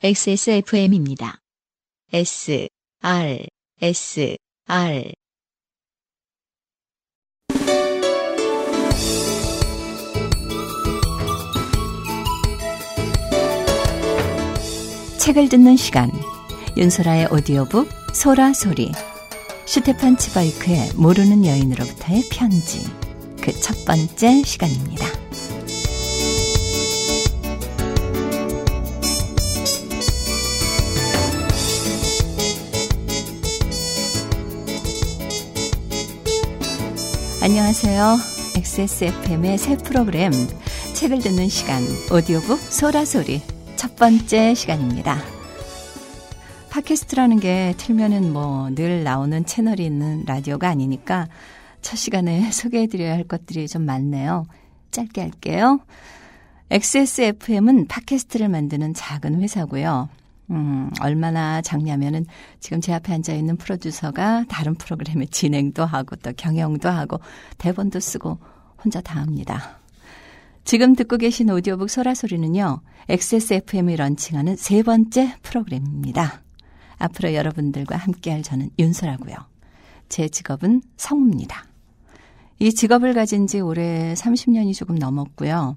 XSFM입니다. S, R, S, R. 책을 듣는 시간. 윤소라의 오디오북 소라 소리. 슈테판 치바이크의 모르는 여인으로부터의 편지. 그 첫 번째 시간입니다. 안녕하세요. XSFM의 새 프로그램 책을 듣는 시간 오디오북 소라소리 첫 번째 시간입니다. 팟캐스트라는 게 틀면은 뭐 늘 나오는 채널이 있는 라디오가 아니니까 첫 시간에 소개해드려야 할 것들이 좀 많네요. 짧게 할게요. XSFM은 팟캐스트를 만드는 작은 회사고요. 음, 얼마나 작냐면은 지금 제 앞에 앉아 있는 프로듀서가 다른 프로그램의 진행도 하고 또 경영도 하고 대본도 쓰고 혼자 다 합니다. 지금 듣고 계신 오디오북 소라소리는요, XSFM이 런칭하는 세 번째 프로그램입니다. 앞으로 여러분들과 함께할 저는 윤소라고요. 제 직업은 성우입니다. 이 직업을 가진 지 올해 30년이 조금 넘었고요.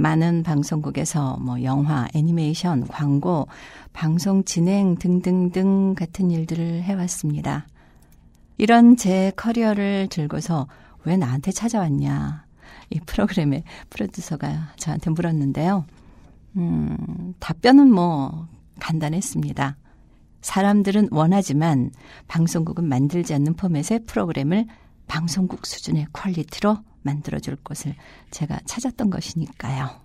많은 방송국에서 뭐 영화, 애니메이션, 광고, 방송 진행 등등등 같은 일들을 해왔습니다. 이런 제 커리어를 들고서 왜 나한테 찾아왔냐. 이 프로그램의 프로듀서가 저한테 물었는데요. 음, 답변은 뭐 간단했습니다. 사람들은 원하지만 방송국은 만들지 않는 포맷의 프로그램을 방송국 수준의 퀄리티로 만들어줄 곳을 제가 찾았던 것이니까요.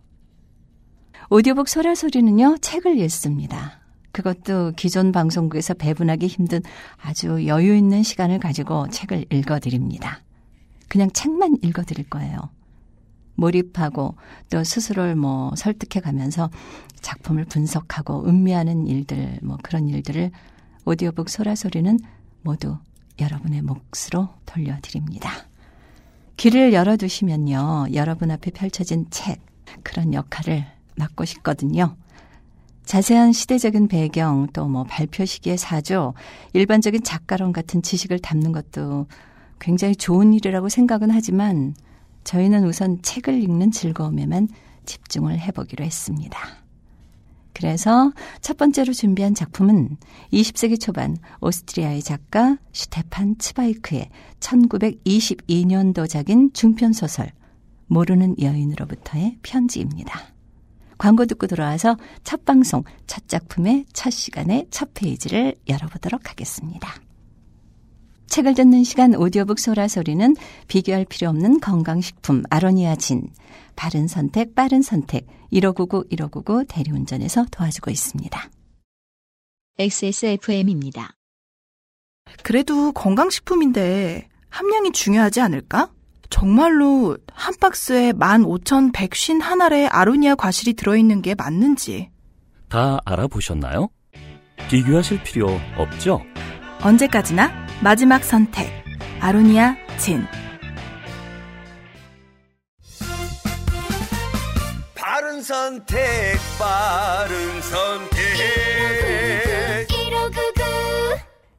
오디오북 소라 소리는요, 책을 읽습니다. 그것도 기존 방송국에서 배분하기 힘든 아주 여유 있는 시간을 가지고 책을 읽어드립니다. 그냥 책만 읽어드릴 거예요. 몰입하고 또 스스로를 뭐 설득해 가면서 작품을 분석하고 음미하는 일들, 뭐 그런 일들을 오디오북 소라 소리는 모두 여러분의 몫으로 돌려드립니다. 길을 열어두시면요. 여러분 앞에 펼쳐진 책, 그런 역할을 맡고 싶거든요. 자세한 시대적인 배경, 또 뭐 발표 시기의 사조, 일반적인 작가론 같은 지식을 담는 것도 굉장히 좋은 일이라고 생각은 하지만 저희는 우선 책을 읽는 즐거움에만 집중을 해보기로 했습니다. 그래서 첫 번째로 준비한 작품은 20세기 초반 오스트리아의 작가 슈테판 츠바이크의 1922년도작인 중편소설 모르는 여인으로부터의 편지입니다. 광고 듣고 돌아와서 첫 방송, 첫 작품의 첫 시간의 첫 페이지를 열어보도록 하겠습니다. 책을 듣는 시간 오디오북 소라소리는 비교할 필요 없는 건강식품 아로니아 진, 바른 선택, 빠른 선택, 1599, 1599 대리운전에서 도와주고 있습니다. XSFM입니다. 그래도 건강식품인데 함량이 중요하지 않을까? 정말로 한 박스에 15,151알의 아로니아 과실이 들어있는 게 맞는지. 다 알아보셨나요? 비교하실 필요 없죠? 언제까지나 마지막 선택. 아로니아 진. 선택, 바른 선택.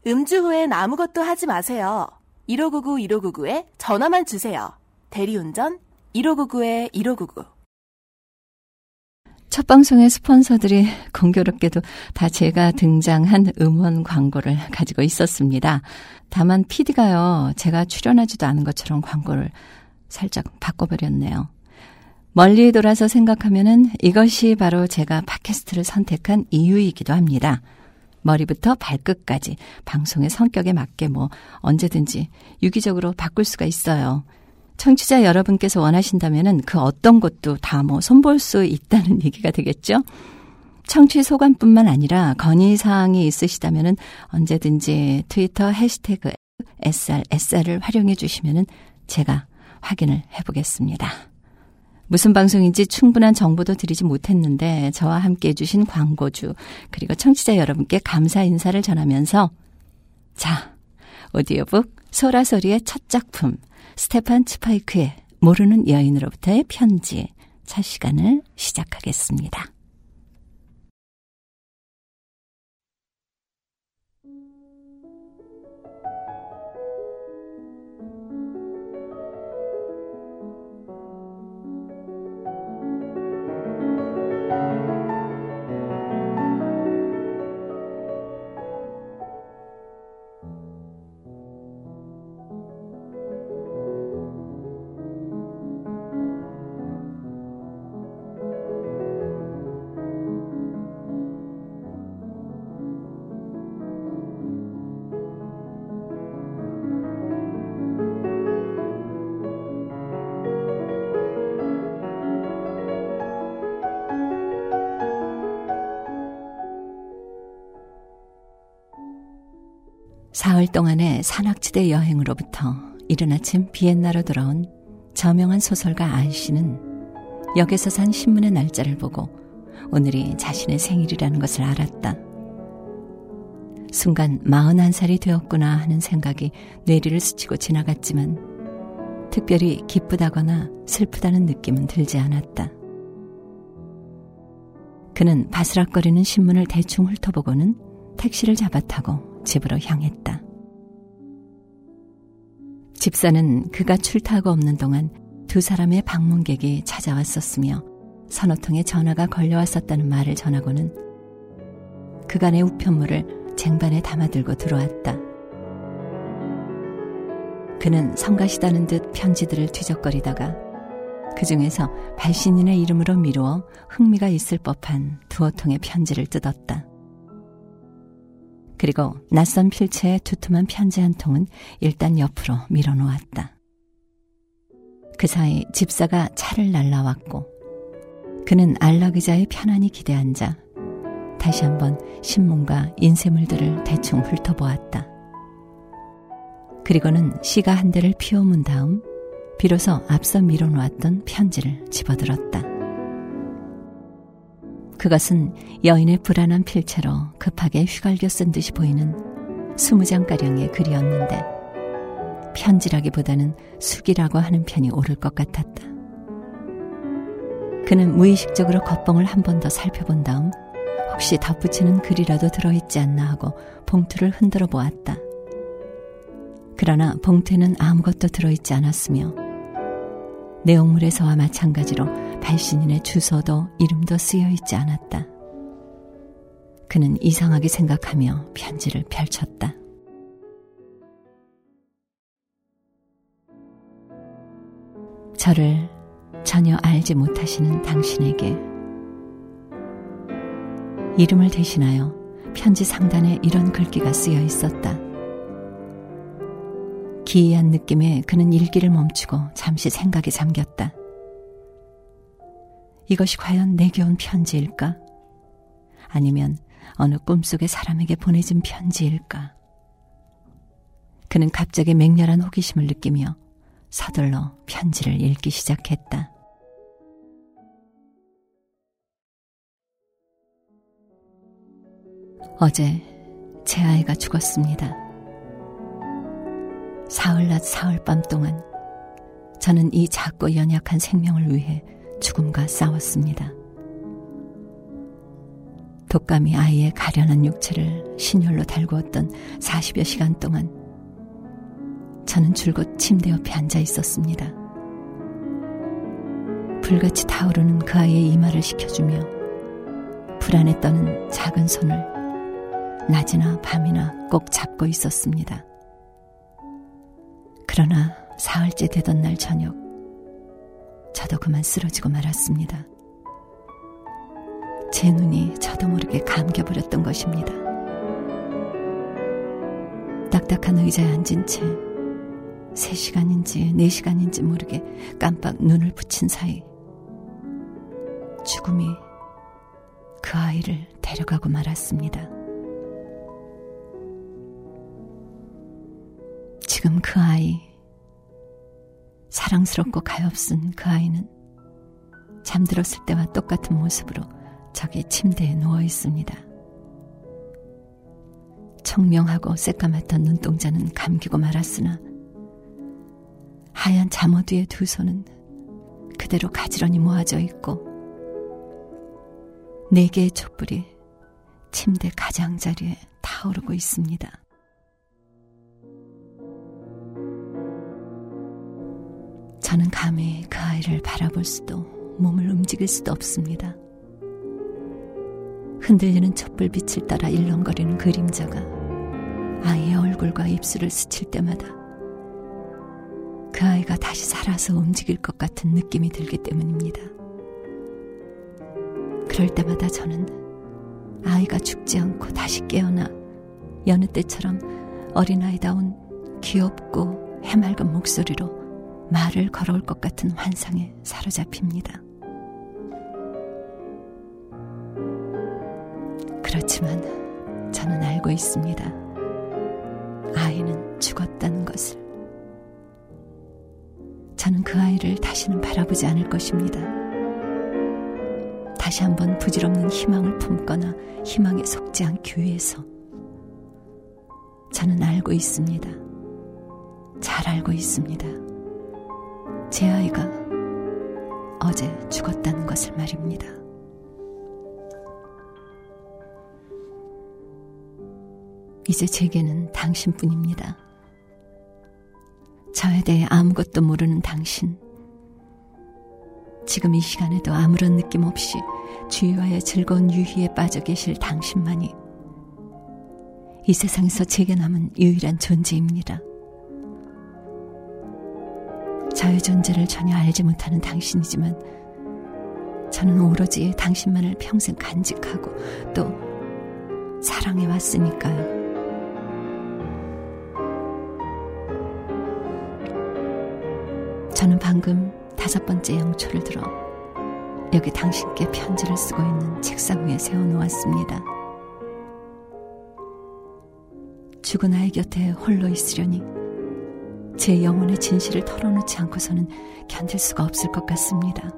음주 후엔 아무것도 하지 마세요. 1599 1599에 전화만 주세요. 대리운전 1599에 1599. 첫 방송의 스폰서들이 공교롭게도 다 제가 등장한 음원 광고를 가지고 있었습니다. 다만 PD가요, 제가 출연하지도 않은 것처럼 광고를 살짝 바꿔버렸네요. 멀리 돌아서 생각하면은 이것이 바로 제가 팟캐스트를 선택한 이유이기도 합니다. 머리부터 발끝까지 방송의 성격에 맞게 뭐 언제든지 유기적으로 바꿀 수가 있어요. 청취자 여러분께서 원하신다면은 그 어떤 것도 다 뭐 손볼 수 있다는 얘기가 되겠죠? 청취 소감뿐만 아니라 건의사항이 있으시다면은 언제든지 트위터 해시태그 SR, SR을 활용해 주시면은 제가 확인을 해보겠습니다. 무슨 방송인지 충분한 정보도 드리지 못했는데 저와 함께 해주신 광고주 그리고 청취자 여러분께 감사 인사를 전하면서 자 오디오북 소라소리의 첫 작품 스테판 츠파이크의 모르는 여인으로부터의 편지 첫 시간을 시작하겠습니다. 동안의 산악지대 여행으로부터 이른 아침 비엔나로 돌아온 저명한 소설가 아이씨는 역에서 산 신문의 날짜를 보고 오늘이 자신의 생일이라는 것을 알았다. 순간 41살이 되었구나 하는 생각이 뇌리를 스치고 지나갔지만 특별히 기쁘다거나 슬프다는 느낌은 들지 않았다. 그는 바스락거리는 신문을 대충 훑어보고는 택시를 잡아타고 집으로 향했다. 집사는 그가 출타하고 없는 동안 두 사람의 방문객이 찾아왔었으며 서너 통의 전화가 걸려왔었다는 말을 전하고는 그간의 우편물을 쟁반에 담아들고 들어왔다. 그는 성가시다는 듯 편지들을 뒤적거리다가 그 중에서 발신인의 이름으로 미루어 흥미가 있을 법한 두어 통의 편지를 뜯었다. 그리고 낯선 필체의 두툼한 편지 한 통은 일단 옆으로 밀어놓았다. 그 사이 집사가 차를 날라왔고 그는 안락의자에 편안히 기대앉아 다시 한번 신문과 인쇄물들을 대충 훑어보았다. 그리고는 시가 한 대를 피워문 다음 비로소 앞서 밀어놓았던 편지를 집어들었다. 그것은 여인의 불안한 필체로 급하게 휘갈겨 쓴 듯이 보이는 스무 장가량의 글이었는데 편지라기보다는 숙이라고 하는 편이 옳을 것 같았다. 그는 무의식적으로 겉봉을 한 번 더 살펴본 다음 혹시 덧붙이는 글이라도 들어있지 않나 하고 봉투를 흔들어 보았다. 그러나 봉투에는 아무것도 들어있지 않았으며 내용물에서와 마찬가지로 발신인의 주소도 이름도 쓰여 있지 않았다. 그는 이상하게 생각하며 편지를 펼쳤다. 저를 전혀 알지 못하시는 당신에게 이름을 대신하여 편지 상단에 이런 글귀가 쓰여 있었다. 기이한 느낌에 그는 일기를 멈추고 잠시 생각에 잠겼다. 이것이 과연 내게 온 편지일까? 아니면 어느 꿈속의 사람에게 보내진 편지일까? 그는 갑자기 맹렬한 호기심을 느끼며 서둘러 편지를 읽기 시작했다. 어제 제 아이가 죽었습니다. 사흘 낮 사흘 밤 동안 저는 이 작고 연약한 생명을 위해 죽음과 싸웠습니다. 독감이 아이의 가련한 육체를 신혈로 달구었던 40여 시간 동안 저는 줄곧 침대 옆에 앉아 있었습니다. 불같이 타오르는 그 아이의 이마를 식혀주며 불안에 떠는 작은 손을 낮이나 밤이나 꼭 잡고 있었습니다. 그러나 사흘째 되던 날 저녁, 저도 그만 쓰러지고 말았습니다. 제 눈이 저도 모르게 감겨버렸던 것입니다. 딱딱한 의자에 앉은 채 3시간인지 4시간인지 모르게 깜빡 눈을 붙인 사이 죽음이 그 아이를 데려가고 말았습니다. 지금 그 아이, 사랑스럽고 가엾은 그 아이는 잠들었을 때와 똑같은 모습으로 저기 침대에 누워 있습니다. 청명하고 새까맣던 눈동자는 감기고 말았으나 하얀 잠옷 위에 두 손은 그대로 가지런히 모아져 있고 네 개의 촛불이 침대 가장자리에 타오르고 있습니다. 저는 감히 그 아이를 바라볼 수도 몸을 움직일 수도 없습니다. 흔들리는 촛불빛을 따라 일렁거리는 그림자가 아이의 얼굴과 입술을 스칠 때마다 그 아이가 다시 살아서 움직일 것 같은 느낌이 들기 때문입니다. 그럴 때마다 저는 아이가 죽지 않고 다시 깨어나 여느 때처럼 어린아이다운 귀엽고 해맑은 목소리로 말을 걸어올 것 같은 환상에 사로잡힙니다. 그렇지만 저는 알고 있습니다. 아이는 죽었다는 것을. 저는 그 아이를 다시는 바라보지 않을 것입니다. 다시 한번 부질없는 희망을 품거나 희망에 속지 않기 위해서. 저는 알고 있습니다. 잘 알고 있습니다. 제 아이가 어제 죽었다는 것을 말입니다. 이제 제게는 당신뿐입니다. 저에 대해 아무것도 모르는 당신. 지금 이 시간에도 아무런 느낌 없이 주위와의 즐거운 유희에 빠져 계실 당신만이 이 세상에서 제게 남은 유일한 존재입니다. 저의 존재를 전혀 알지 못하는 당신이지만 저는 오로지 당신만을 평생 간직하고 또 사랑해 왔으니까요. 저는 방금 다섯 번째 영초를 들어 여기 당신께 편지를 쓰고 있는 책상 위에 세워놓았습니다. 죽은 아이 곁에 홀로 있으려니 제 영혼의 진실을 털어놓지 않고서는 견딜 수가 없을 것 같습니다.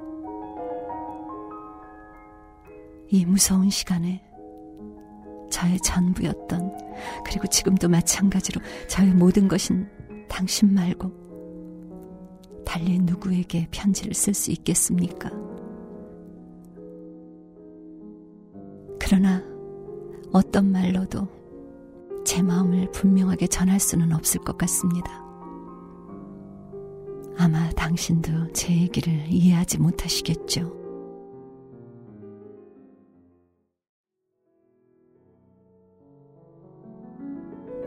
이 무서운 시간에 저의 전부였던 그리고 지금도 마찬가지로 저의 모든 것인 당신 말고 달리 누구에게 편지를 쓸 수 있겠습니까? 그러나 어떤 말로도 제 마음을 분명하게 전할 수는 없을 것 같습니다. 아마 당신도 제 얘기를 이해하지 못하시겠죠.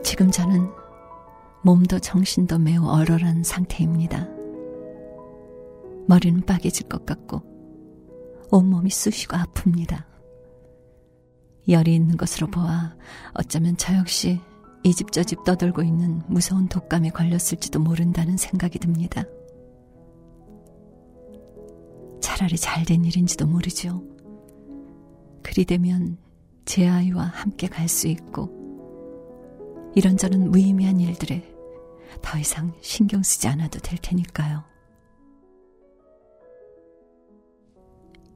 지금 저는 몸도 정신도 매우 얼얼한 상태입니다. 머리는 빠개질 것 같고 온몸이 쑤시고 아픕니다. 열이 있는 것으로 보아 어쩌면 저 역시 이집저집 떠돌고 있는 무서운 독감에 걸렸을지도 모른다는 생각이 듭니다. 차라리 잘된 일인지도 모르죠. 그리 되면 제 아이와 함께 갈 수 있고 이런저런 무의미한 일들에 더 이상 신경 쓰지 않아도 될 테니까요.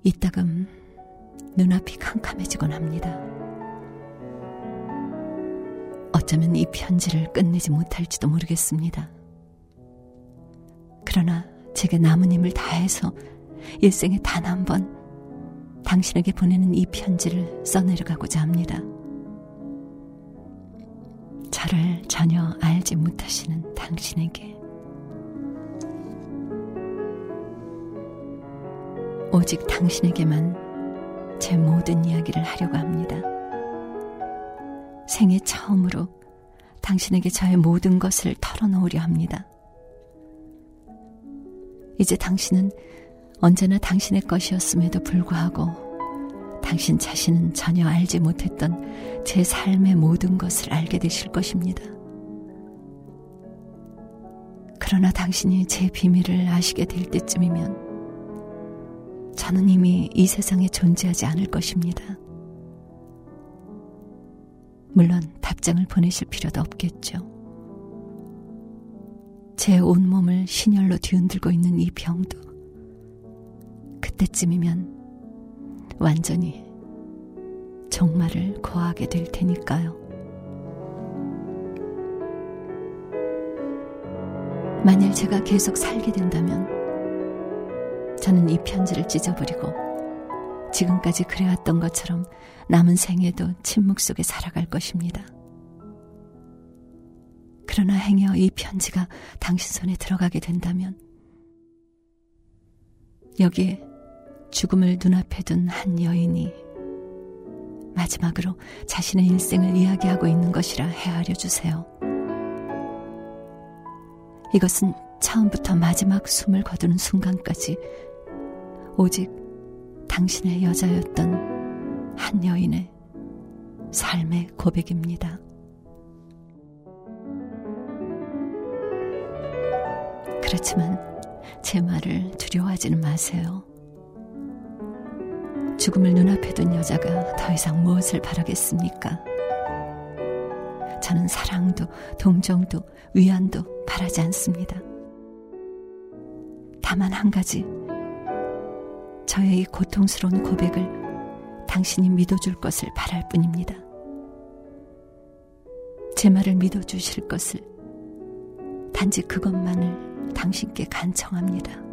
이따금 눈앞이 캄캄해지곤 합니다. 어쩌면 이 편지를 끝내지 못할지도 모르겠습니다. 그러나 제게 힘을 다해서 일생에 단 한 번 당신에게 보내는 이 편지를 써내려가고자 합니다. 저를 전혀 알지 못하시는 당신에게 오직 당신에게만 제 모든 이야기를 하려고 합니다. 생애 처음으로 당신에게 저의 모든 것을 털어놓으려 합니다. 이제 당신은 언제나 당신의 것이었음에도 불구하고 당신 자신은 전혀 알지 못했던 제 삶의 모든 것을 알게 되실 것입니다. 그러나 당신이 제 비밀을 아시게 될 때쯤이면 저는 이미 이 세상에 존재하지 않을 것입니다. 물론 답장을 보내실 필요도 없겠죠. 제 온몸을 신혈로 뒤흔들고 있는 이 병도 그때쯤이면 완전히 종말을 고하게 될 테니까요. 만일 제가 계속 살게 된다면 저는 이 편지를 찢어버리고 지금까지 그래왔던 것처럼 남은 생에도 침묵 속에 살아갈 것입니다. 그러나 행여 이 편지가 당신 손에 들어가게 된다면 여기에 죽음을 눈앞에 둔 한 여인이 마지막으로 자신의 일생을 이야기하고 있는 것이라 헤아려 주세요. 이것은 처음부터 마지막 숨을 거두는 순간까지 오직 당신의 여자였던 한 여인의 삶의 고백입니다. 그렇지만 제 말을 두려워하지는 마세요. 죽음을 눈앞에 둔 여자가 더 이상 무엇을 바라겠습니까? 저는 사랑도, 동정도, 위안도 바라지 않습니다. 다만 한 가지, 저의 이 고통스러운 고백을 당신이 믿어줄 것을 바랄 뿐입니다. 제 말을 믿어주실 것을 단지 그것만을 당신께 간청합니다.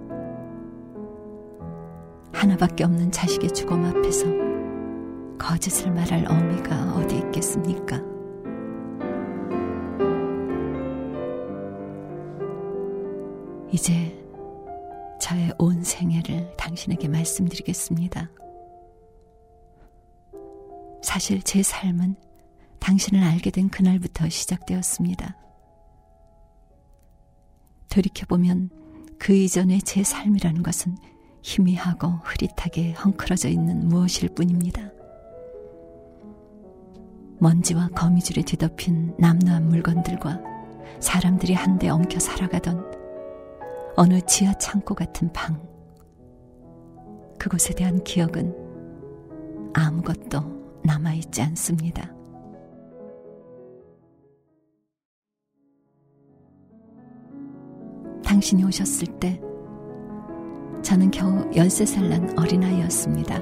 하나밖에 없는 자식의 죽음 앞에서 거짓을 말할 어미가 어디 있겠습니까? 이제 저의 온 생애를 당신에게 말씀드리겠습니다. 사실 제 삶은 당신을 알게 된 그날부터 시작되었습니다. 돌이켜보면 그 이전의 제 삶이라는 것은 희미하고 흐릿하게 헝클어져 있는 무엇일 뿐입니다. 먼지와 거미줄에 뒤덮인 남루한 물건들과 사람들이 한데 엉켜 살아가던 어느 지하 창고 같은 방. 그곳에 대한 기억은 아무것도 남아있지 않습니다. 당신이 오셨을 때 저는 겨우 13살 난 어린아이였습니다.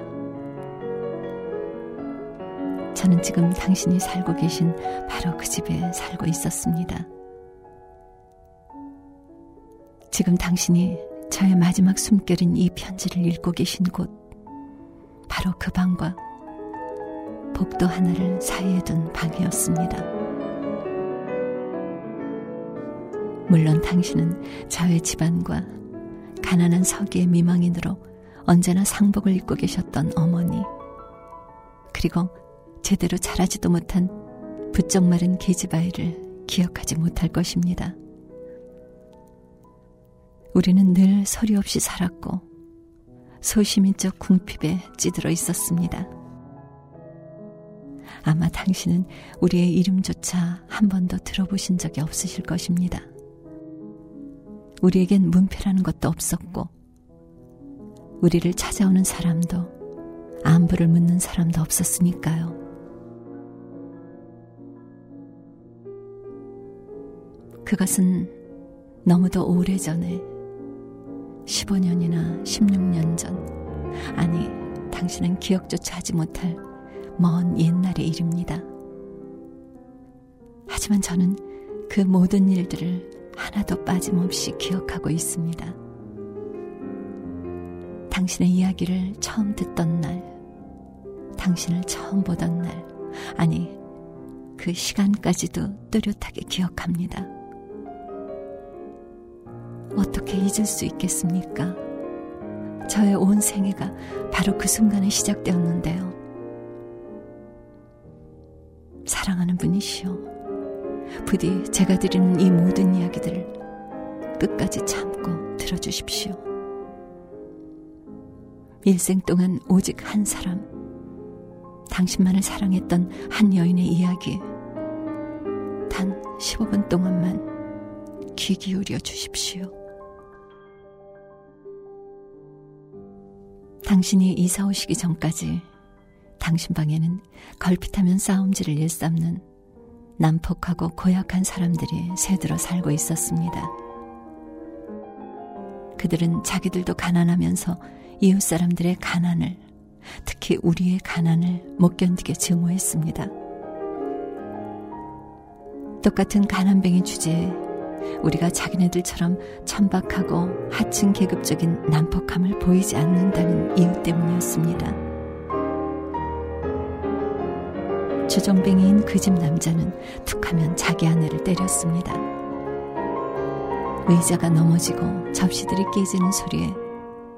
저는 지금 당신이 살고 계신 바로 그 집에 살고 있었습니다. 지금 당신이 저의 마지막 숨결인 이 편지를 읽고 계신 곳, 바로 그 방과 복도 하나를 사이에 둔 방이었습니다. 물론 당신은 저의 집안과 가난한 서기의 미망인으로 언제나 상복을 입고 계셨던 어머니, 그리고 제대로 자라지도 못한 부쩍 마른 계집아이를 기억하지 못할 것입니다. 우리는 늘 소리 없이 살았고 소시민적 궁핍에 찌들어 있었습니다. 아마 당신은 우리의 이름조차 한 번도 들어보신 적이 없으실 것입니다. 우리에겐 문패라는 것도 없었고, 우리를 찾아오는 사람도, 안부를 묻는 사람도 없었으니까요. 그것은 너무도 오래 전에 15년이나 16년 전, 아니, 당신은 기억조차 하지 못할 먼 옛날의 일입니다. 하지만 저는 그 모든 일들을 하나도 빠짐없이 기억하고 있습니다. 당신의 이야기를 처음 듣던 날, 당신을 처음 보던 날, 아니, 그 시간까지도 뚜렷하게 기억합니다. 어떻게 잊을 수 있겠습니까? 저의 온 생애가 바로 그 순간에 시작되었는데요. 사랑하는 분이시여, 부디 제가 드리는 이 모든 이야기들을 끝까지 참고 들어주십시오. 일생 동안 오직 한 사람, 당신만을 사랑했던 한 여인의 이야기, 단 15분 동안만 귀 기울여 주십시오. 당신이 이사 오시기 전까지 당신 방에는 걸핏하면 싸움질을 일삼는 난폭하고 고약한 사람들이 새들어 살고 있었습니다. 그들은 자기들도 가난하면서 이웃 사람들의 가난을, 특히 우리의 가난을 못 견디게 증오했습니다. 똑같은 가난뱅이 주제에 우리가 자기네들처럼 천박하고 하층 계급적인 난폭함을 보이지 않는다는 이유 때문이었습니다. 주정뱅이인 그 집 남자는 툭하면 자기 아내를 때렸습니다. 의자가 넘어지고 접시들이 깨지는 소리에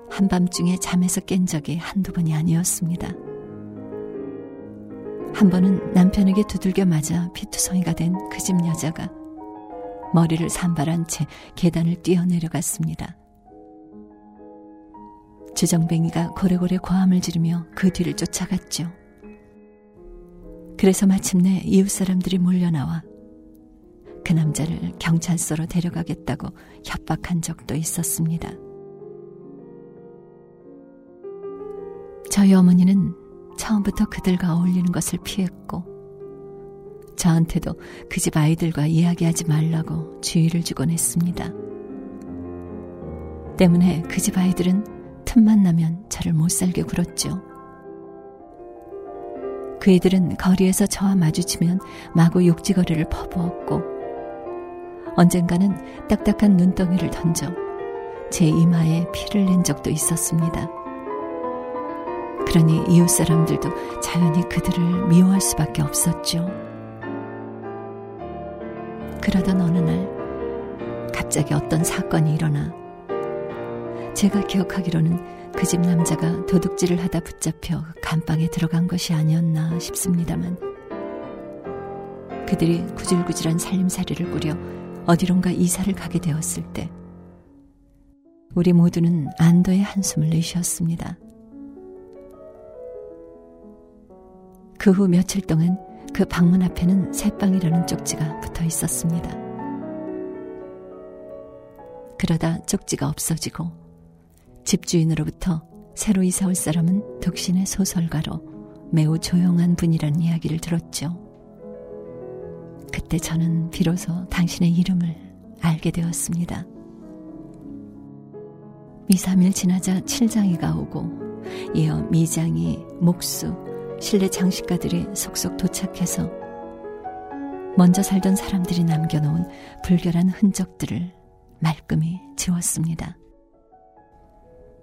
한밤중에 잠에서 깬 적이 한두 번이 아니었습니다. 한 번은 남편에게 두들겨 맞아 피투성이가 된 그 집 여자가 머리를 산발한 채 계단을 뛰어내려갔습니다. 주정뱅이가 고래고래 고함을 지르며 그 뒤를 쫓아갔죠. 그래서 마침내 이웃 사람들이 몰려나와 그 남자를 경찰서로 데려가겠다고 협박한 적도 있었습니다. 저희 어머니는 처음부터 그들과 어울리는 것을 피했고, 저한테도 그 집 아이들과 이야기하지 말라고 주의를 주곤 했습니다. 때문에 그 집 아이들은 틈만 나면 저를 못 살게 굴었죠. 그 애들은 거리에서 저와 마주치면 마구 욕지거리를 퍼부었고 언젠가는 딱딱한 눈덩이를 던져 제 이마에 피를 낸 적도 있었습니다. 그러니 이웃 사람들도 자연히 그들을 미워할 수밖에 없었죠. 그러던 어느 날 갑자기 어떤 사건이 일어나 제가 기억하기로는 그 집 남자가 도둑질을 하다 붙잡혀 감방에 들어간 것이 아니었나 싶습니다만 그들이 구질구질한 살림살이를 꾸려 어디론가 이사를 가게 되었을 때 우리 모두는 안도의 한숨을 내쉬었습니다. 그 후 며칠 동안 그 방문 앞에는 새빵이라는 쪽지가 붙어 있었습니다. 그러다 쪽지가 없어지고 집주인으로부터 새로 이사 올 사람은 독신의 소설가로 매우 조용한 분이란 이야기를 들었죠. 그때 저는 비로소 당신의 이름을 알게 되었습니다. 2, 3일 지나자 칠장이가 오고 이어 미장이, 목수, 실내 장식가들이 속속 도착해서 먼저 살던 사람들이 남겨놓은 불결한 흔적들을 말끔히 지웠습니다.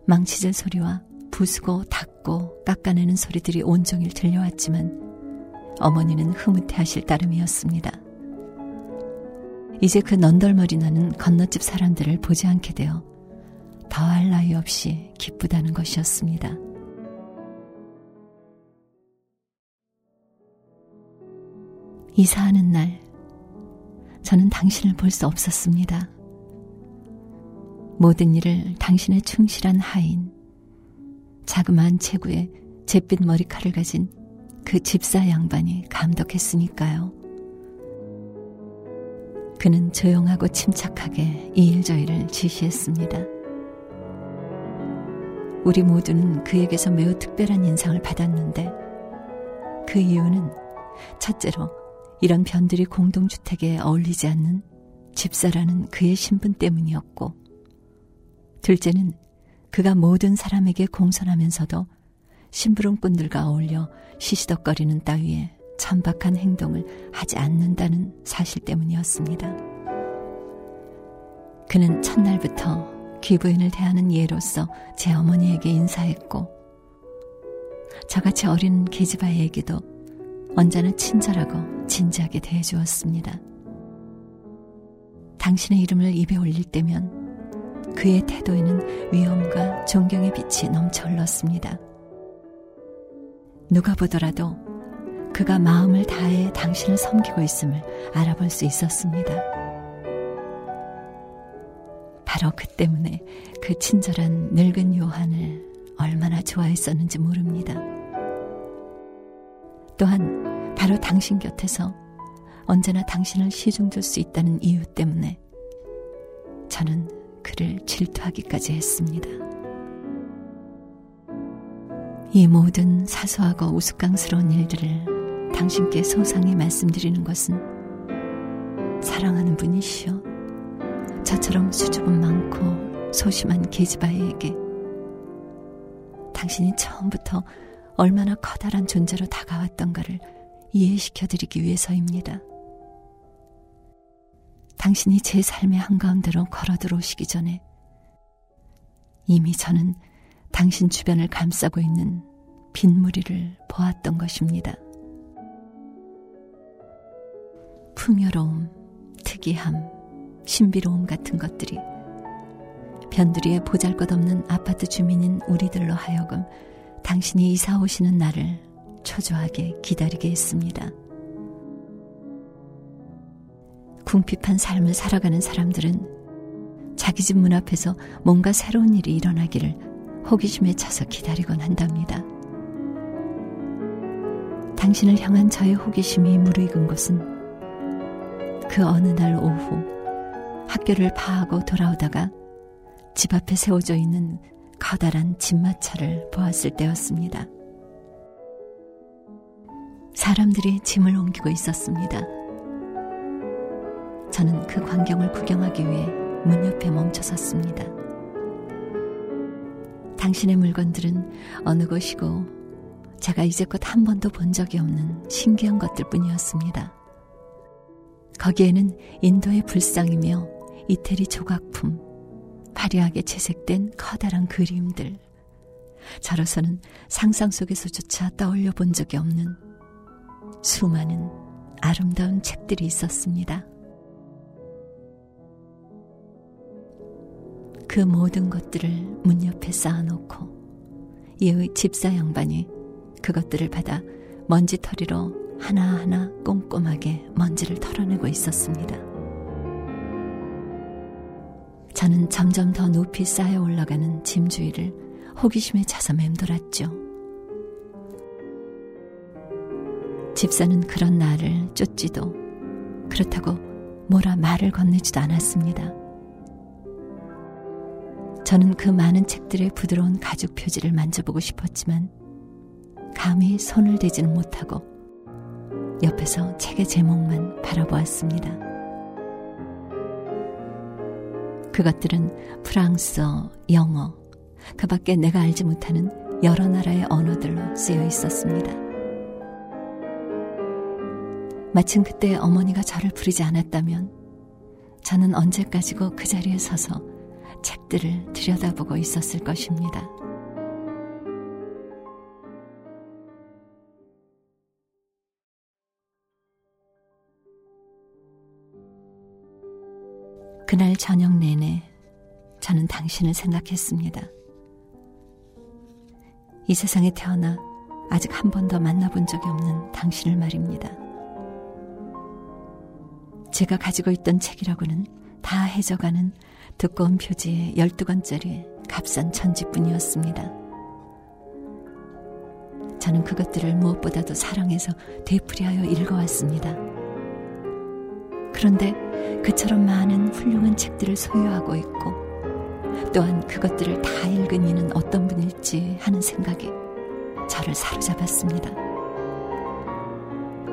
망치질 소리와 부수고 닦고 깎아내는 소리들이 온종일 들려왔지만 어머니는 흐뭇해하실 따름이었습니다. 이제 그 넌덜머리 나는 건너집 사람들을 보지 않게 되어 더할 나위 없이 기쁘다는 것이었습니다. 이사하는 날, 저는 당신을 볼 수 없었습니다. 모든 일을 당신의 충실한 하인, 자그마한 체구에 잿빛 머리칼을 가진 그 집사 양반이 감독했으니까요. 그는 조용하고 침착하게 이 일 저일을 지시했습니다. 우리 모두는 그에게서 매우 특별한 인상을 받았는데 그 이유는 첫째로 이런 변들이 공동주택에 어울리지 않는 집사라는 그의 신분 때문이었고 둘째는 그가 모든 사람에게 공손하면서도 심부름꾼들과 어울려 시시덕거리는 따위에 천박한 행동을 하지 않는다는 사실 때문이었습니다. 그는 첫날부터 귀부인을 대하는 예로서 제 어머니에게 인사했고 저같이 어린 계집아이에게도 언제나 친절하고 진지하게 대해주었습니다. 당신의 이름을 입에 올릴 때면 그의 태도에는 위엄과 존경의 빛이 넘쳐 흘렀습니다. 누가 보더라도 그가 마음을 다해 당신을 섬기고 있음을 알아볼 수 있었습니다. 바로 그 때문에 그 친절한 늙은 요한을 얼마나 좋아했었는지 모릅니다. 또한 바로 당신 곁에서 언제나 당신을 시중줄 수 있다는 이유 때문에 저는 그를 질투하기까지 했습니다. 이 모든 사소하고 우스꽝스러운 일들을 당신께 소상히 말씀드리는 것은 사랑하는 분이시여 저처럼 수줍음 많고 소심한 계집아이에게 당신이 처음부터 얼마나 커다란 존재로 다가왔던가를 이해시켜 드리기 위해서입니다. 당신이 제 삶의 한가운데로 걸어 들어오시기 전에 이미 저는 당신 주변을 감싸고 있는 빗무리를 보았던 것입니다. 풍요로움, 특이함, 신비로움 같은 것들이 변두리에 보잘 것 없는 아파트 주민인 우리들로 하여금 당신이 이사 오시는 날을 초조하게 기다리게 했습니다. 궁핍한 삶을 살아가는 사람들은 자기 집 문 앞에서 뭔가 새로운 일이 일어나기를 호기심에 차서 기다리곤 한답니다. 당신을 향한 저의 호기심이 무르익은 것은 그 어느 날 오후 학교를 파하고 돌아오다가 집 앞에 세워져 있는 커다란 집마차를 보았을 때였습니다. 사람들이 짐을 옮기고 있었습니다. 저는 그 광경을 구경하기 위해 문 옆에 멈춰 섰습니다. 당신의 물건들은 어느 것이고 제가 이제껏 한 번도 본 적이 없는 신기한 것들 뿐이었습니다. 거기에는 인도의 불상이며 이태리 조각품, 화려하게 채색된 커다란 그림들, 저로서는 상상 속에서조차 떠올려 본 적이 없는 수많은 아름다운 책들이 있었습니다. 그 모든 것들을 문 옆에 쌓아놓고 이의 집사 양반이 그것들을 받아 먼지털이로 하나하나 꼼꼼하게 먼지를 털어내고 있었습니다. 저는 점점 더 높이 쌓여 올라가는 짐 주위를 호기심에 차서 맴돌았죠. 집사는 그런 나를 쫓지도 그렇다고 뭐라 말을 건네지도 않았습니다. 저는 그 많은 책들의 부드러운 가죽 표지를 만져보고 싶었지만 감히 손을 대지는 못하고 옆에서 책의 제목만 바라보았습니다. 그것들은 프랑스어, 영어, 그 밖에 내가 알지 못하는 여러 나라의 언어들로 쓰여 있었습니다. 마침 그때 어머니가 저를 부르지 않았다면 저는 언제까지고 그 자리에 서서 책들을 들여다보고 있었을 것입니다. 그날 저녁 내내 저는 당신을 생각했습니다. 이 세상에 태어나 아직 한 번도 만나본 적이 없는 당신을 말입니다. 제가 가지고 있던 책이라고는 다 해져가는 두꺼운 표지의 12권짜리 값싼 천지뿐이었습니다. 저는 그것들을 무엇보다도 사랑해서 되풀이하여 읽어왔습니다. 그런데 그처럼 많은 훌륭한 책들을 소유하고 있고 또한 그것들을 다 읽은 이는 어떤 분일지 하는 생각이 저를 사로잡았습니다.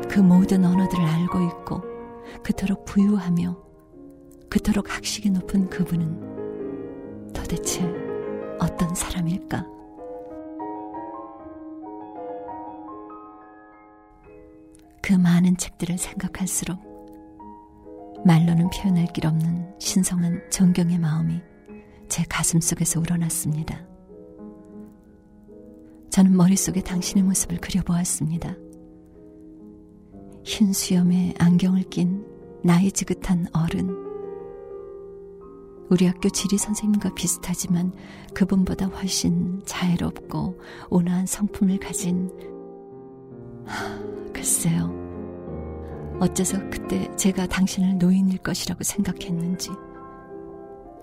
그 모든 언어들을 알고 있고 그토록 부유하며 그토록 학식이 높은 그분은 도대체 어떤 사람일까? 그 많은 책들을 생각할수록 말로는 표현할 길 없는 신성한 존경의 마음이 제 가슴 속에서 우러났습니다. 저는 머릿속에 당신의 모습을 그려보았습니다. 흰 수염에 안경을 낀 나이 지긋한 어른. 우리 학교 지리 선생님과 비슷하지만 그분보다 훨씬 자애롭고 온화한 성품을 가진 하, 글쎄요. 어째서 그때 제가 당신을 노인일 것이라고 생각했는지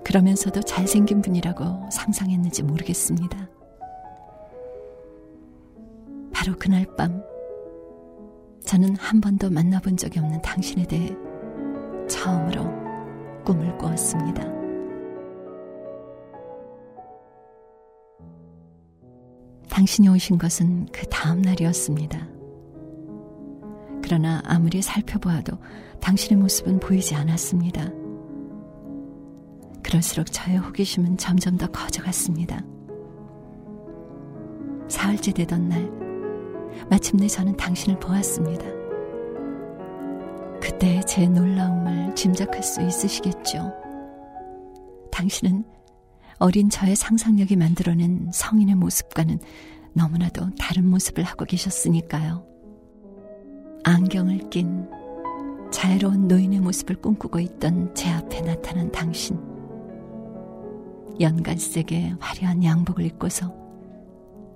그러면서도 잘생긴 분이라고 상상했는지 모르겠습니다. 바로 그날 밤 저는 한 번도 만나본 적이 없는 당신에 대해 처음으로 꿈을 꾸었습니다. 당신이 오신 것은 그 다음 날이었습니다. 그러나 아무리 살펴보아도 당신의 모습은 보이지 않았습니다. 그럴수록 저의 호기심은 점점 더 커져갔습니다. 사흘째 되던 날, 마침내 저는 당신을 보았습니다. 그때 제 놀라움을 짐작할 수 있으시겠죠? 당신은 어린 저의 상상력이 만들어낸 성인의 모습과는 너무나도 다른 모습을 하고 계셨으니까요. 안경을 낀 자애로운 노인의 모습을 꿈꾸고 있던 제 앞에 나타난 당신. 연갈색의 화려한 양복을 입고서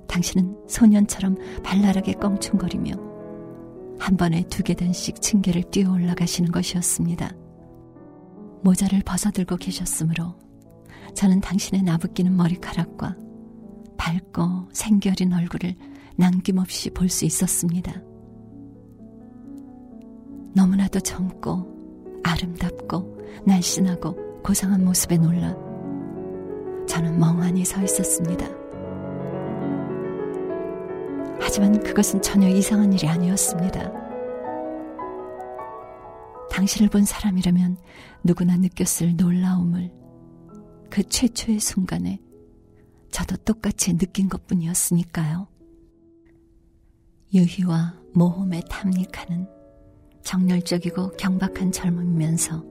당신은 소년처럼 발랄하게 껑충거리며 한 번에 두 계단씩 층계를 뛰어 올라가시는 것이었습니다. 모자를 벗어들고 계셨으므로 저는 당신의 나부끼는 머리카락과 밝고 생결인 얼굴을 남김없이 볼 수 있었습니다. 너무나도 젊고 아름답고 날씬하고 고상한 모습에 놀라 저는 멍하니 서 있었습니다. 하지만 그것은 전혀 이상한 일이 아니었습니다. 당신을 본 사람이라면 누구나 느꼈을 놀라움을 그 최초의 순간에 저도 똑같이 느낀 것 뿐이었으니까요. 유희와 모험에 탐닉하는 정열적이고 경박한 젊음이면서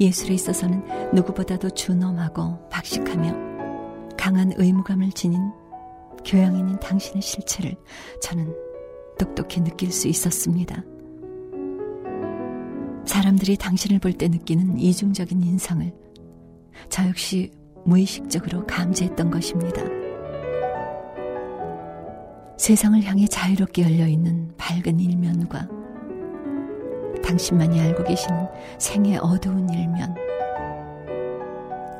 예술에 있어서는 누구보다도 준엄하고 박식하며 강한 의무감을 지닌 교양인인 당신의 실체를 저는 똑똑히 느낄 수 있었습니다. 사람들이 당신을 볼 때 느끼는 이중적인 인상을 저 역시 무의식적으로 감지했던 것입니다. 세상을 향해 자유롭게 열려있는 밝은 일면과 당신만이 알고 계시는 생의 어두운 일면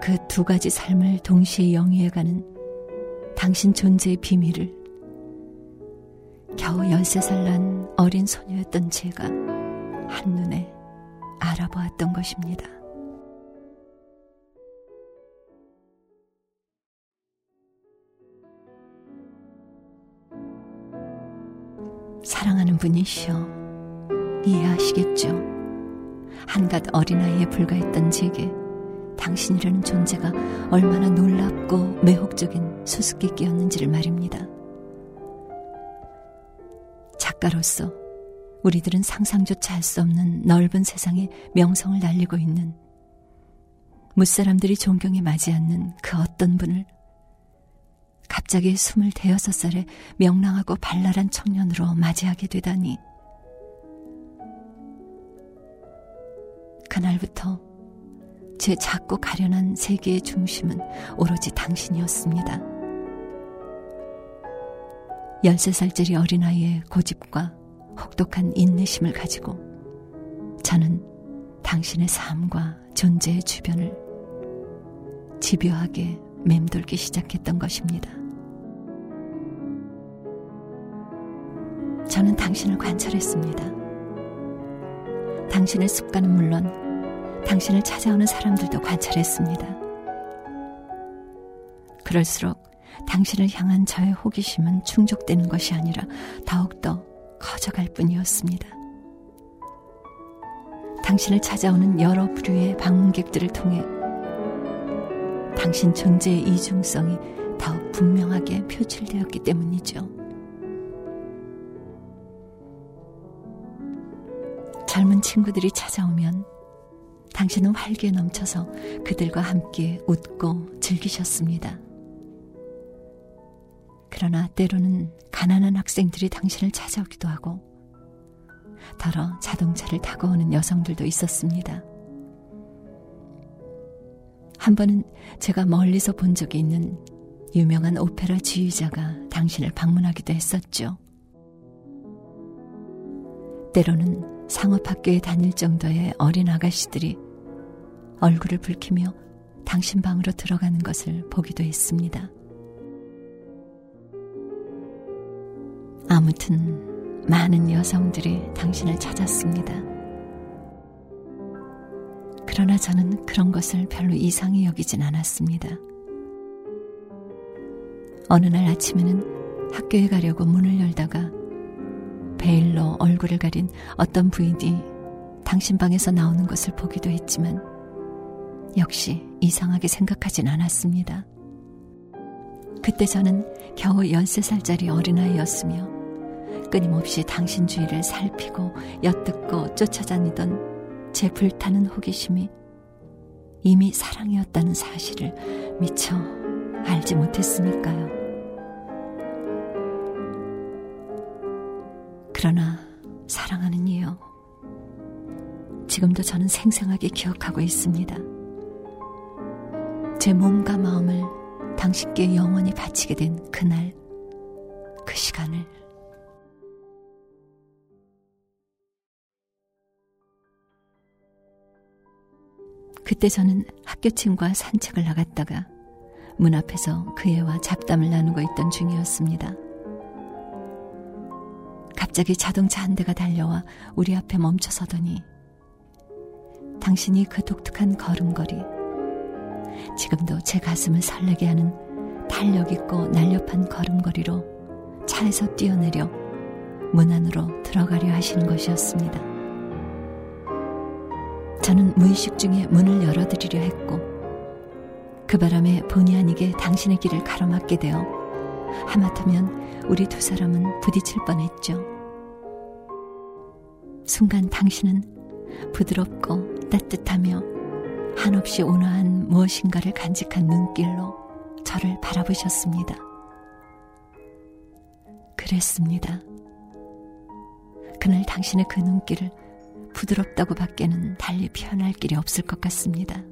그 두 가지 삶을 동시에 영위해가는 당신 존재의 비밀을 겨우 13살 난 어린 소녀였던 제가 한눈에 알아보았던 것입니다. 사랑하는 분이시여 이해하시겠죠? 한갓 어린아이에 불과했던 제게 당신이라는 존재가 얼마나 놀랍고 매혹적인 수수께끼였는지를 말입니다. 작가로서 우리들은 상상조차 할 수 없는 넓은 세상에 명성을 날리고 있는 무사람들이 존경에 맞지 않는 그 어떤 분을 갑자기 스물대여섯 살의 명랑하고 발랄한 청년으로 맞이하게 되다니. 그날부터 제 작고 가련한 세계의 중심은 오로지 당신이었습니다. 13살짜리 어린아이의 고집과 혹독한 인내심을 가지고 저는 당신의 삶과 존재의 주변을 집요하게 맴돌기 시작했던 것입니다. 저는 당신을 관찰했습니다. 당신의 습관은 물론 당신을 찾아오는 사람들도 관찰했습니다. 그럴수록 당신을 향한 저의 호기심은 충족되는 것이 아니라 더욱더 커져갈 뿐이었습니다. 당신을 찾아오는 여러 부류의 방문객들을 통해 당신 존재의 이중성이 더욱 분명하게 표출되었기 때문이죠. 젊은 친구들이 찾아오면 당신은 활기에 넘쳐서 그들과 함께 웃고 즐기셨습니다. 그러나 때로는 가난한 학생들이 당신을 찾아오기도 하고 더러 자동차를 타고 오는 여성들도 있었습니다. 한 번은 제가 멀리서 본 적이 있는 유명한 오페라 지휘자가 당신을 방문하기도 했었죠. 때로는 상업학교에 다닐 정도의 어린 아가씨들이 얼굴을 붉히며 당신 방으로 들어가는 것을 보기도 했습니다. 아무튼 많은 여성들이 당신을 찾았습니다. 그러나 저는 그런 것을 별로 이상히 여기진 않았습니다. 어느 날 아침에는 학교에 가려고 문을 열다가 베일로 얼굴을 가린 어떤 부인이 당신 방에서 나오는 것을 보기도 했지만 역시 이상하게 생각하진 않았습니다. 그때 저는 겨우 13살짜리 어린아이였으며 끊임없이 당신 주위를 살피고 엿듣고 쫓아다니던 제 불타는 호기심이 이미 사랑이었다는 사실을 미처 알지 못했으니까요. 그러나 사랑하는 이요. 지금도 저는 생생하게 기억하고 있습니다. 제 몸과 마음을 당신께 영원히 바치게 된 그날, 그 시간을. 그때 저는 학교 친구와 산책을 나갔다가 문 앞에서 그 애와 잡담을 나누고 있던 중이었습니다. 갑자기 자동차 한 대가 달려와 우리 앞에 멈춰 서더니 당신이 그 독특한 걸음걸이, 지금도 제 가슴을 설레게 하는 탄력 있고 날렵한 걸음걸이로 차에서 뛰어내려 문 안으로 들어가려 하시는 것이었습니다. 저는 무의식 중에 문을 열어드리려 했고 그 바람에 본의 아니게 당신의 길을 가로막게 되어 하마터면 우리 두 사람은 부딪힐 뻔했죠. 순간 당신은 부드럽고 따뜻하며 한없이 온화한 무엇인가를 간직한 눈길로 저를 바라보셨습니다. 그랬습니다. 그날 당신의 그 눈길을 부드럽다고 밖에는 달리 표현할 길이 없을 것 같습니다.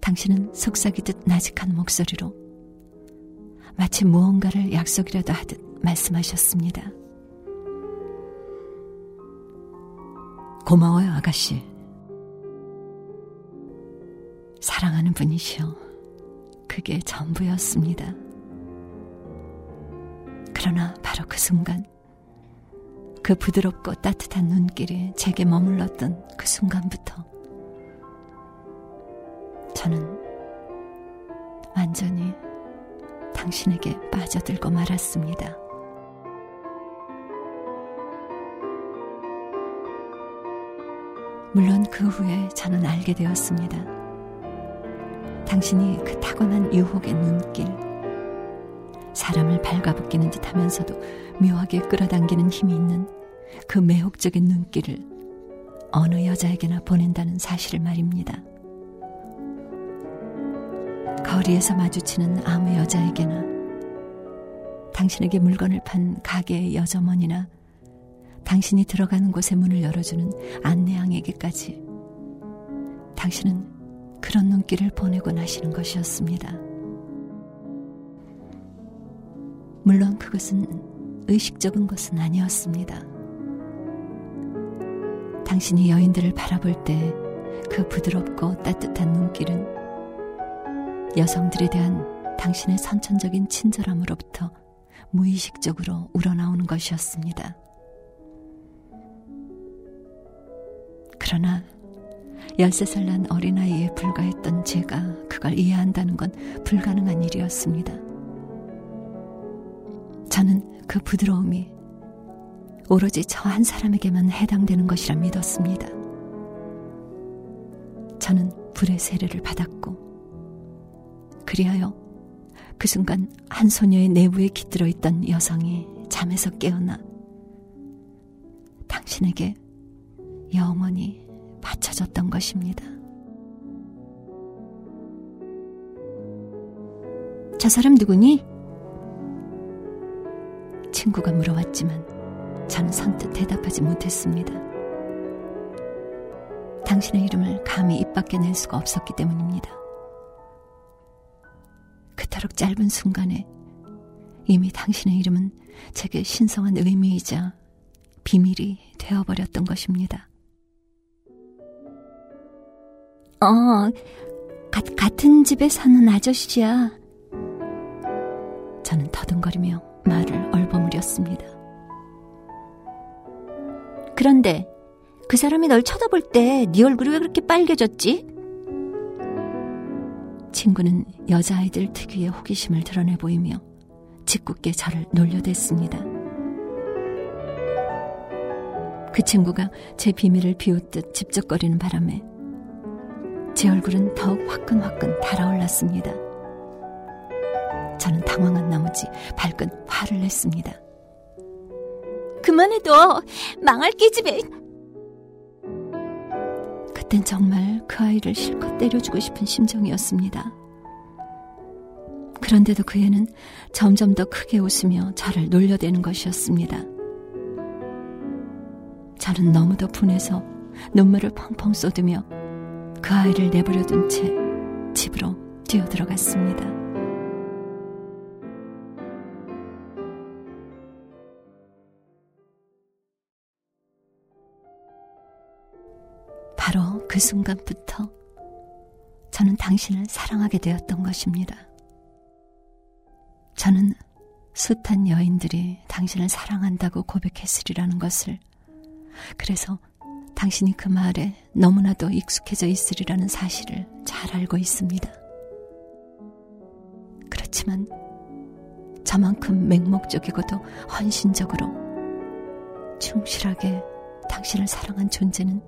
당신은 속삭이듯 나직한 목소리로 마치 무언가를 약속이라도 하듯 말씀하셨습니다. 고마워요, 아가씨. 사랑하는 분이시여. 그게 전부였습니다. 그러나 바로 그 순간, 그 부드럽고 따뜻한 눈길이 제게 머물렀던 그 순간부터 저는 완전히 당신에게 빠져들고 말았습니다. 물론 그 후에 저는 알게 되었습니다. 당신이 그 타고난 유혹의 눈길, 사람을 발가벗기는 듯 하면서도 묘하게 끌어당기는 힘이 있는 그 매혹적인 눈길을 어느 여자에게나 보낸다는 사실을 말입니다. 거리에서 마주치는 아무 여자에게나 당신에게 물건을 판 가게의 여점원이나 당신이 들어가는 곳에 문을 열어주는 안내양에게까지 당신은 그런 눈길을 보내고 나시는 것이었습니다. 물론 그것은 의식적인 것은 아니었습니다. 당신이 여인들을 바라볼 때 그 부드럽고 따뜻한 눈길은 여성들에 대한 당신의 선천적인 친절함으로부터 무의식적으로 우러나오는 것이었습니다. 그러나 13살 난 어린아이에 불과했던 제가 그걸 이해한다는 건 불가능한 일이었습니다. 저는 그 부드러움이 오로지 저 한 사람에게만 해당되는 것이라 믿었습니다. 저는 불의 세례를 받았고, 그리하여 그 순간 한 소녀의 내부에 깃들어 있던 여성이 잠에서 깨어나 당신에게 영원히 바쳐졌던 것입니다. 저 사람 누구니? 친구가 물어왔지만 저는 선뜻 대답하지 못했습니다. 당신의 이름을 감히 입 밖에 낼 수가 없었기 때문입니다. 그토록 짧은 순간에 이미 당신의 이름은 제게 신성한 의미이자 비밀이 되어버렸던 것입니다. 어, 가, 같은 집에 사는 아저씨야. 저는 더듬거리며 말을 얼버무렸습니다. 그런데 그 사람이 널 쳐다볼 때 네 얼굴이 왜 그렇게 빨개졌지? 친구는 여자아이들 특유의 호기심을 드러내 보이며 짓궂게 저를 놀려댔습니다. 그 친구가 제 비밀을 비웃듯 집적거리는 바람에 제 얼굴은 더욱 화끈화끈 달아올랐습니다. 저는 당황한 나머지 발끈 화를 냈습니다. 그만해둬! 망할 기집애! 그땐 정말 그 아이를 실컷 때려주고 싶은 심정이었습니다. 그런데도 그 애는 점점 더 크게 웃으며 저를 놀려대는 것이었습니다. 저는 너무도 분해서 눈물을 펑펑 쏟으며 그 아이를 내버려 둔 채 집으로 뛰어들어갔습니다. 바로 그 순간부터 저는 당신을 사랑하게 되었던 것입니다. 저는 숱한 여인들이 당신을 사랑한다고 고백했으리라는 것을 그래서 당신이 그 말에 너무나도 익숙해져 있으리라는 사실을 잘 알고 있습니다. 그렇지만 저만큼 맹목적이고도 헌신적으로 충실하게 당신을 사랑한 존재는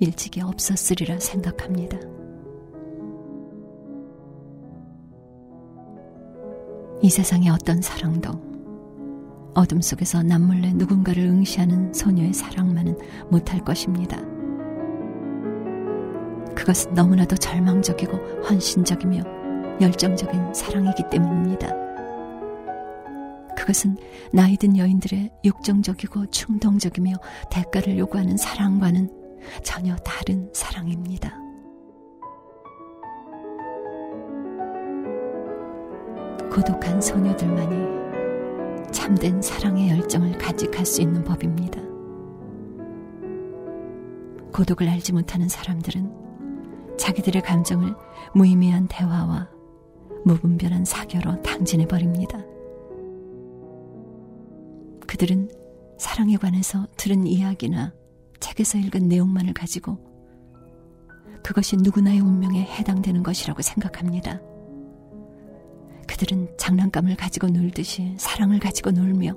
일찍이 없었으리라 생각합니다. 이 세상의 어떤 사랑도 어둠 속에서 남몰래 누군가를 응시하는 소녀의 사랑만은 못할 것입니다. 그것은 너무나도 절망적이고 헌신적이며 열정적인 사랑이기 때문입니다. 그것은 나이든 여인들의 육정적이고 충동적이며 대가를 요구하는 사랑과는 전혀 다른 사랑입니다. 고독한 소녀들만이 참된 사랑의 열정을 가직할 수 있는 법입니다. 고독을 알지 못하는 사람들은 자기들의 감정을 무의미한 대화와 무분별한 사교로 당진해 버립니다. 그들은 사랑에 관해서 들은 이야기나 책에서 읽은 내용만을 가지고 그것이 누구나의 운명에 해당되는 것이라고 생각합니다. 그들은 장난감을 가지고 놀듯이 사랑을 가지고 놀며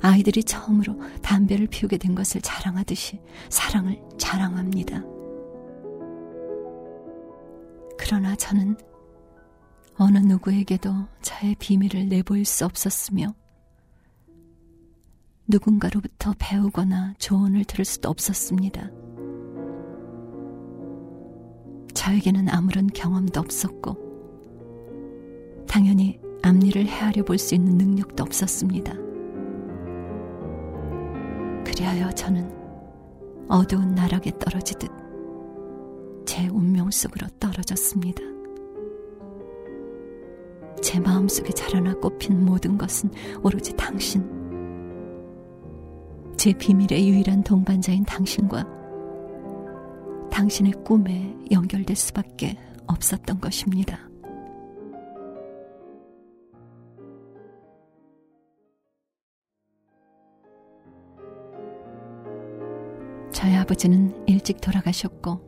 아이들이 처음으로 담배를 피우게 된 것을 자랑하듯이 사랑을 자랑합니다. 그러나 저는 어느 누구에게도 저의 비밀을 내보일 수 없었으며 누군가로부터 배우거나 조언을 들을 수도 없었습니다. 저에게는 아무런 경험도 없었고 당연히 앞일을 헤아려 볼 수 있는 능력도 없었습니다. 그리하여 저는 어두운 나락에 떨어지듯 제 운명 속으로 떨어졌습니다. 제 마음속에 자라나 꽃핀 모든 것은 오로지 당신, 제 비밀의 유일한 동반자인 당신과 당신의 꿈에 연결될 수밖에 없었던 것입니다. 아버지는 일찍 돌아가셨고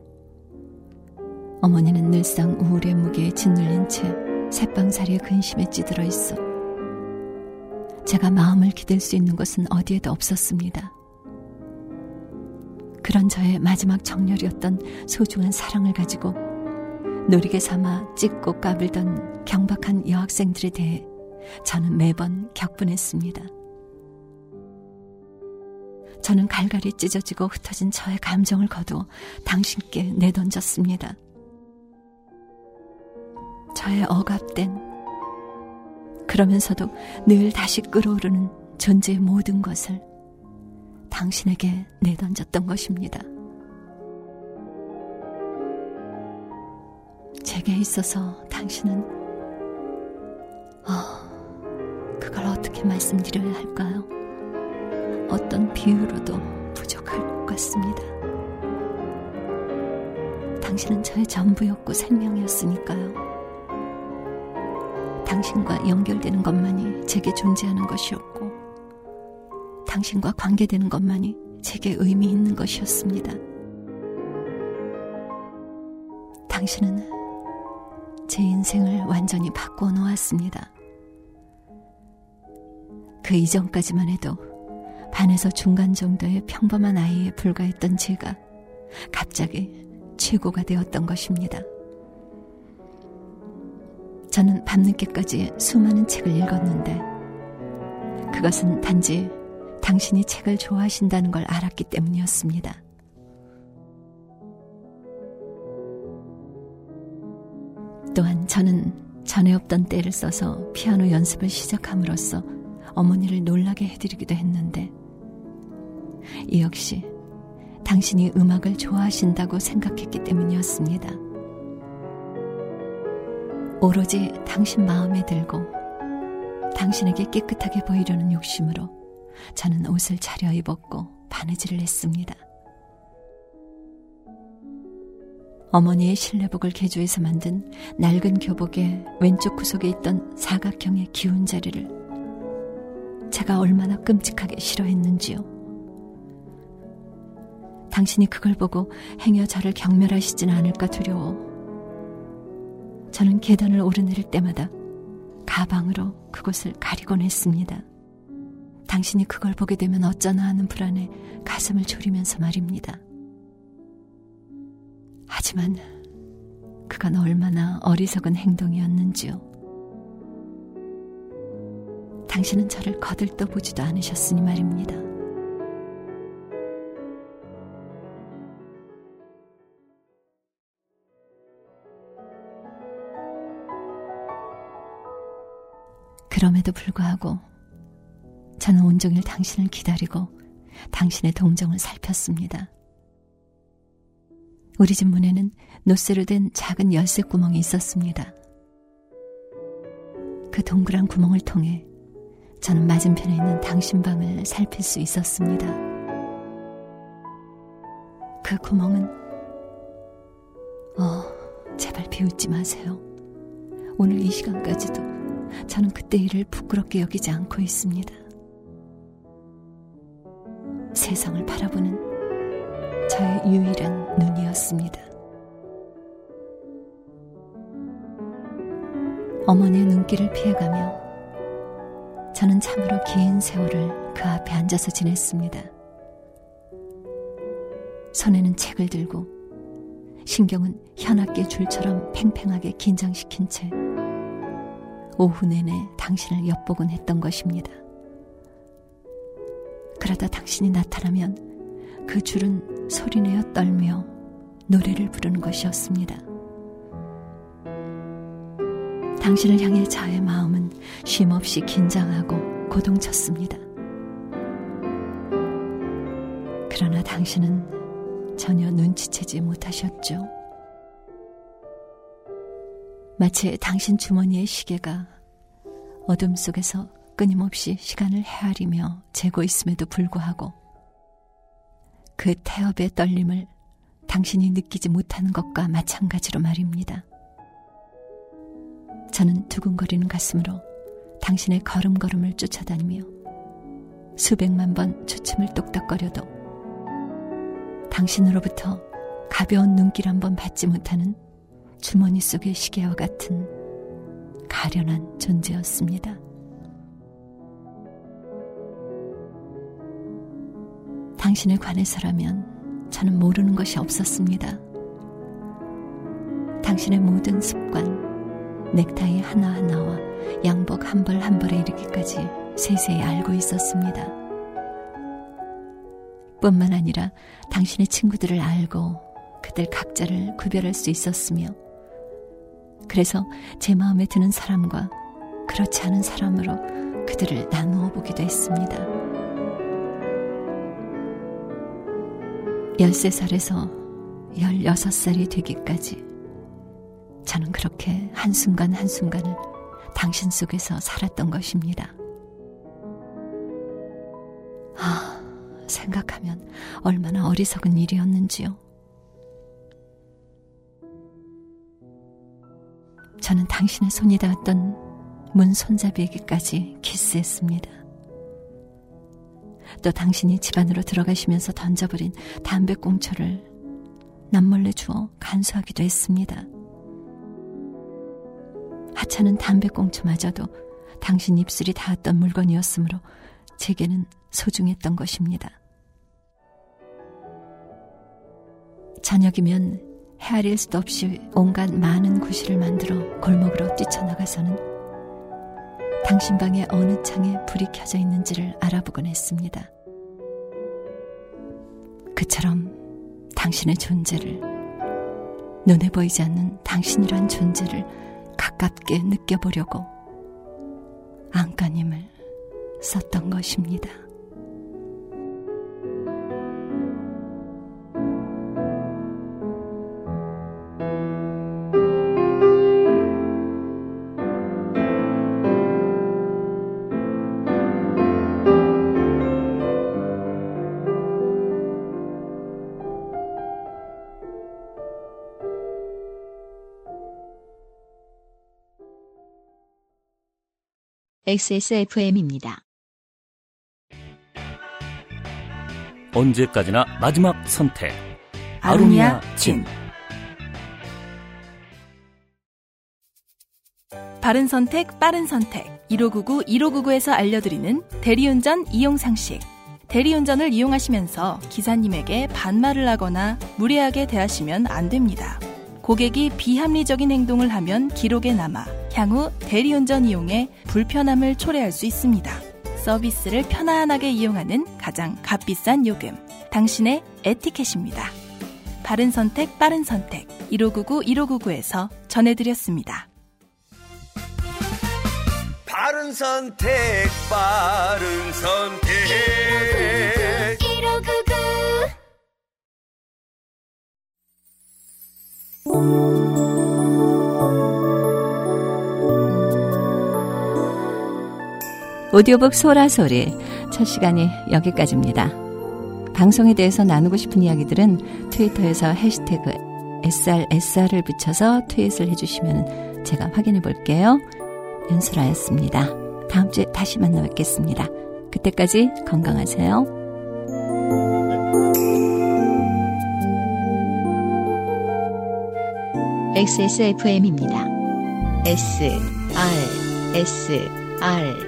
어머니는 늘상 우울의 무게에 짓눌린 채 새빵살이의 근심에 찌들어 있어 제가 마음을 기댈 수 있는 곳은 어디에도 없었습니다. 그런 저의 마지막 정렬이었던 소중한 사랑을 가지고 놀이개 삼아 찍고 까불던 경박한 여학생들에 대해 저는 매번 격분했습니다. 저는 갈갈이 찢어지고 흩어진 저의 감정을 거두어 당신께 내던졌습니다. 저의 억압된 그러면서도 늘 다시 끌어오르는 존재의 모든 것을 당신에게 내던졌던 것입니다. 제게 있어서 당신은 어, 그걸 어떻게 말씀드려야 할까요? 어떤 비유로도 부족할 것 같습니다. 당신은 저의 전부였고 생명이었으니까요. 당신과 연결되는 것만이 제게 존재하는 것이었고, 당신과 관계되는 것만이 제게 의미 있는 것이었습니다. 당신은 제 인생을 완전히 바꾸어 놓았습니다. 그 이전까지만 해도 반에서 중간 정도의 평범한 아이에 불과했던 제가 갑자기 최고가 되었던 것입니다. 저는 밤늦게까지 수많은 책을 읽었는데 그것은 단지 당신이 책을 좋아하신다는 걸 알았기 때문이었습니다. 또한 저는 전에 없던 때를 써서 피아노 연습을 시작함으로써 어머니를 놀라게 해드리기도 했는데 이 역시 당신이 음악을 좋아하신다고 생각했기 때문이었습니다. 오로지 당신 마음에 들고 당신에게 깨끗하게 보이려는 욕심으로 저는 옷을 차려 입었고 바느질을 했습니다. 어머니의 실내복을 개조해서 만든 낡은 교복의 왼쪽 구석에 있던 사각형의 기운 자리를 제가 얼마나 끔찍하게 싫어했는지요. 당신이 그걸 보고 행여 저를 경멸하시지는 않을까 두려워. 저는 계단을 오르내릴 때마다 가방으로 그곳을 가리곤 했습니다. 당신이 그걸 보게 되면 어쩌나 하는 불안에 가슴을 졸이면서 말입니다. 하지만 그건 얼마나 어리석은 행동이었는지요. 당신은 저를 거들떠 보지도 않으셨으니 말입니다. 그럼에도 불구하고 저는 온종일 당신을 기다리고 당신의 동정을 살폈습니다. 우리 집 문에는 노쇠로 된 작은 열쇠 구멍이 있었습니다. 그 동그란 구멍을 통해 저는 맞은편에 있는 당신 방을 살필 수 있었습니다. 그 구멍은 어, 제발 비웃지 마세요. 오늘 이 시간까지도 저는 그때 일을 부끄럽게 여기지 않고 있습니다. 세상을 바라보는 저의 유일한 눈이었습니다. 어머니의 눈길을 피해가며 저는 참으로 긴 세월을 그 앞에 앉아서 지냈습니다. 손에는 책을 들고 신경은 현악계 줄처럼 팽팽하게 긴장시킨 채 오후 내내 당신을 엿보곤 했던 것입니다. 그러다 당신이 나타나면 그 줄은 소리내어 떨며 노래를 부르는 것이었습니다. 당신을 향해 저의 마음은 쉼없이 긴장하고 고동쳤습니다. 그러나 당신은 전혀 눈치채지 못하셨죠. 마치 당신 주머니의 시계가 어둠 속에서 끊임없이 시간을 헤아리며 재고 있음에도 불구하고 그 태엽의 떨림을 당신이 느끼지 못하는 것과 마찬가지로 말입니다. 저는 두근거리는 가슴으로 당신의 걸음걸음을 쫓아다니며 수백만 번 주춤을 똑딱거려도 당신으로부터 가벼운 눈길 한 번 받지 못하는 주머니 속의 시계와 같은 가련한 존재였습니다. 당신에 관해서라면 저는 모르는 것이 없었습니다. 당신의 모든 습관, 넥타이 하나하나와 양복 한 벌 한 벌에 이르기까지 세세히 알고 있었습니다. 뿐만 아니라 당신의 친구들을 알고 그들 각자를 구별할 수 있었으며 그래서 제 마음에 드는 사람과 그렇지 않은 사람으로 그들을 나누어 보기도 했습니다. 13살에서 16살이 되기까지 저는 그렇게 한순간 한순간을 당신 속에서 살았던 것입니다. 아, 생각하면 얼마나 어리석은 일이었는지요. 당신의 손이 닿았던 문 손잡이에게까지 키스했습니다. 또 당신이 집 안으로 들어가시면서 던져버린 담배꽁초를 남몰래 주어 간수하기도 했습니다. 하찮은 담배꽁초마저도 당신 입술이 닿았던 물건이었으므로 제게는 소중했던 것입니다. 저녁이면 헤아릴 수도 없이 온갖 많은 구실을 만들어 골목으로 뛰쳐나가서는 당신 방의 어느 창에 불이 켜져 있는지를 알아보곤 했습니다. 그처럼 당신의 존재를 눈에 보이지 않는 당신이란 존재를 가깝게 느껴보려고 안간힘을 썼던 것입니다. XSFM입니다. 언제까지나 마지막 선택. 아로니아 진. 바른 선택, 빠른 선택. 1599, 1599에서 알려드리는 대리운전 이용 상식. 대리운전을 이용하시면서 기사님에게 반말을 하거나 무례하게 대하시면 안 됩니다. 고객이 비합리적인 행동을 하면 기록에 남아 향후 대리운전 이용에 불편함을 초래할 수 있습니다. 서비스를 편안하게 이용하는 가장 값비싼 요금. 당신의 에티켓입니다. 바른 선택, 빠른 선택. 1599, 1599에서 전해드렸습니다. 바른 선택, 바른 선택. 1599 오디오북 소라소리 첫 시간이 여기까지입니다. 방송에 대해서 나누고 싶은 이야기들은 트위터에서 해시태그 SRSR을 붙여서 트윗을 해주시면 제가 확인해 볼게요. 연수라였습니다. 다음 주에 다시 만나 뵙겠습니다. 그때까지 건강하세요. XSFM입니다. S, R, S, R.